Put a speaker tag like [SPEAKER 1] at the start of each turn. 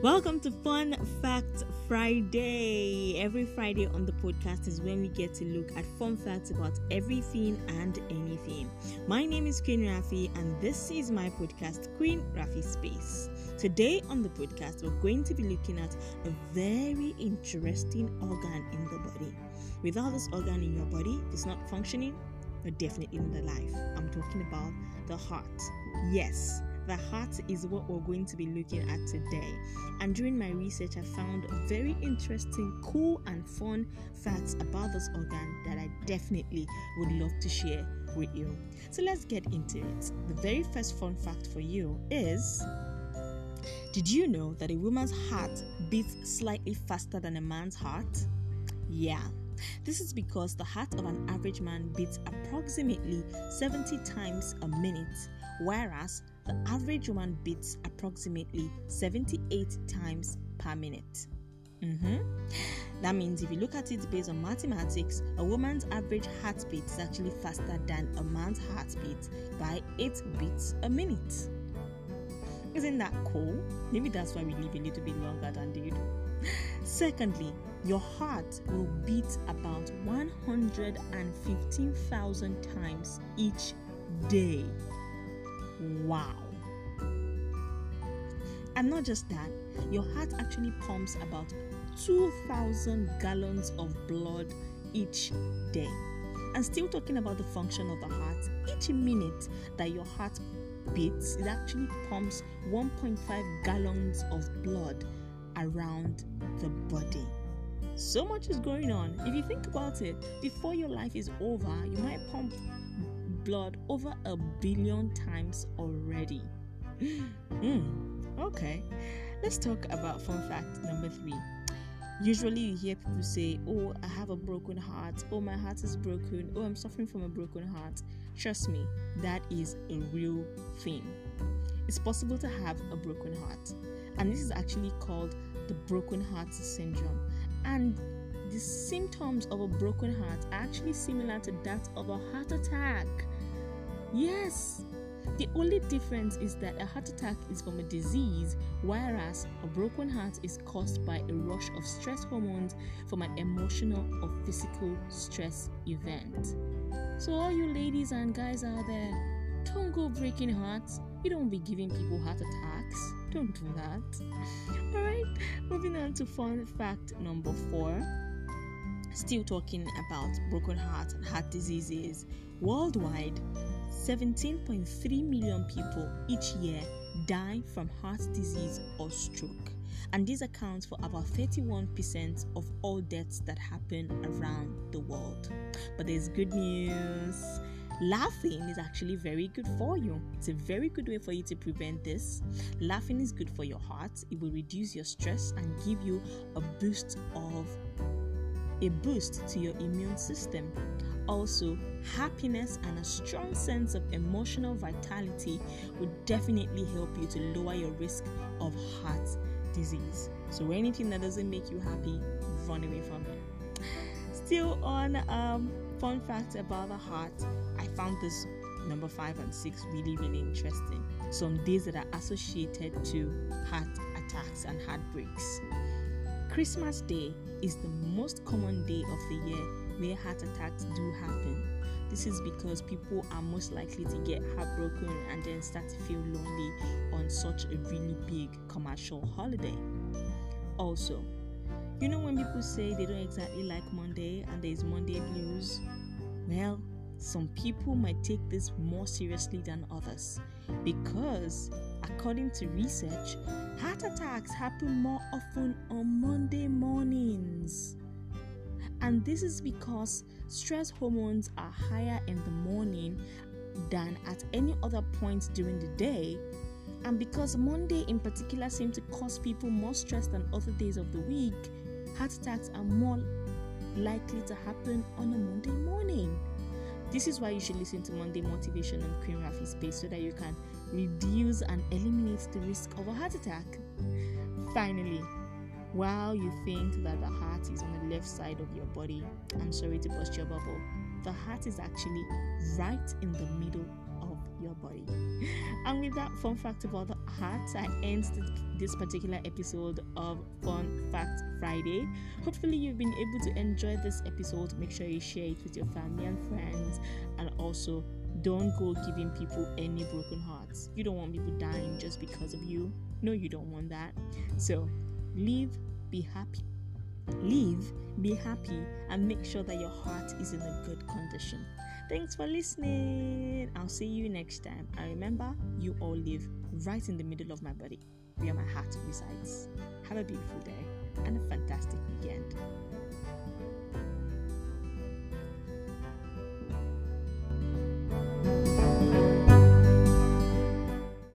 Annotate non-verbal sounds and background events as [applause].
[SPEAKER 1] Welcome to Fun Fact Friday. Every Friday on the podcast is when we get to look at fun facts about everything and anything. My name is Queen Rafi, and this is my podcast, Queen Rafi Space. Today on the podcast, we're going to be looking at a very interesting organ in the body. Without this organ in your body, it's not functioning, you're definitely not alive. I'm talking about the heart. Yes, the heart is what we're going to be looking at today. And during my research, I found very interesting, cool, and fun facts about this organ that I definitely would love to share with you. So let's get into it. The very first fun fact for you is Did you know that a woman's heart beats slightly faster than a man's heart? Yeah. This is because the heart of an average man beats approximately 70 times a minute, whereas the average woman beats approximately 78 times per minute. Mm-hmm. That means if you look at it based on mathematics, a woman's average heartbeat is actually faster than a man's heartbeat by 8 beats a minute. Isn't that cool? Maybe that's why we live a little bit longer than they do. Secondly, your heart will beat about 115,000 times each day. Wow. And not just that, your heart actually pumps about 2,000 gallons of blood each day. And still talking about the function of the heart, each minute that your heart beats, it actually pumps 1.5 gallons of blood around the body. So much is going on. If you think about it, before your life is over, you might pump blood over a billion times already. [laughs] mm, okay, let's talk about fun fact number three. Usually, you hear people say, Oh, I have a broken heart. Oh, my heart is broken. Oh, I'm suffering from a broken heart. Trust me, that is a real thing. It's possible to have a broken heart, and this is actually called the broken heart syndrome. And the symptoms of a broken heart are actually similar to that of a heart attack. Yes, the only difference is that a heart attack is from a disease, whereas a broken heart is caused by a rush of stress hormones from an emotional or physical stress event. So, all you ladies and guys out there, don't go breaking hearts. You don't be giving people heart attacks. Don't do that. [laughs] Alright, moving on to fun fact number four. Still talking about broken heart and heart diseases. Worldwide, 17.3 million people each year die from heart disease or stroke, and this accounts for about 31% of all deaths that happen around the world. But there's good news. Laughing is actually very good for you. It's a very good way for you to prevent this. Laughing is good for your heart. It will reduce your stress and give you a boost of a boost to your immune system. Also, happiness and a strong sense of emotional vitality will definitely help you to lower your risk of heart disease. So, anything that doesn't make you happy, run away from it. Still on um, fun facts about the heart, I found this number five and six really, really interesting. Some days that are associated to heart attacks and heartbreaks. Christmas Day is the most common day of the year where heart attacks do happen. This is because people are most likely to get heartbroken and then start to feel lonely on such a really big commercial holiday. Also, you know when people say they don't exactly like Monday and there's Monday blues? Well, some people might take this more seriously than others because, according to research, heart attacks happen more often on Monday mornings. And this is because stress hormones are higher in the morning than at any other point during the day. And because Monday in particular seems to cause people more stress than other days of the week, heart attacks are more likely to happen on a Monday morning. This is why you should listen to Monday Motivation on Queen Rafi Space so that you can reduce and eliminate the risk of a heart attack. Finally, while you think that the heart is on the left side of your body, I'm sorry to bust your bubble. The heart is actually right in the middle of your body. [laughs] And with that fun fact about the heart, I end this particular episode of Fun Fact Friday. Hopefully, you've been able to enjoy this episode. Make sure you share it with your family and friends, and also don't go giving people any broken hearts. You don't want people dying just because of you. No, you don't want that. So, live, be happy. Live, be happy, and make sure that your heart is in a good condition. Thanks for listening. I'll see you next time. And remember, you all live right in the middle of my body, where my heart resides. Have a beautiful day and a fantastic weekend.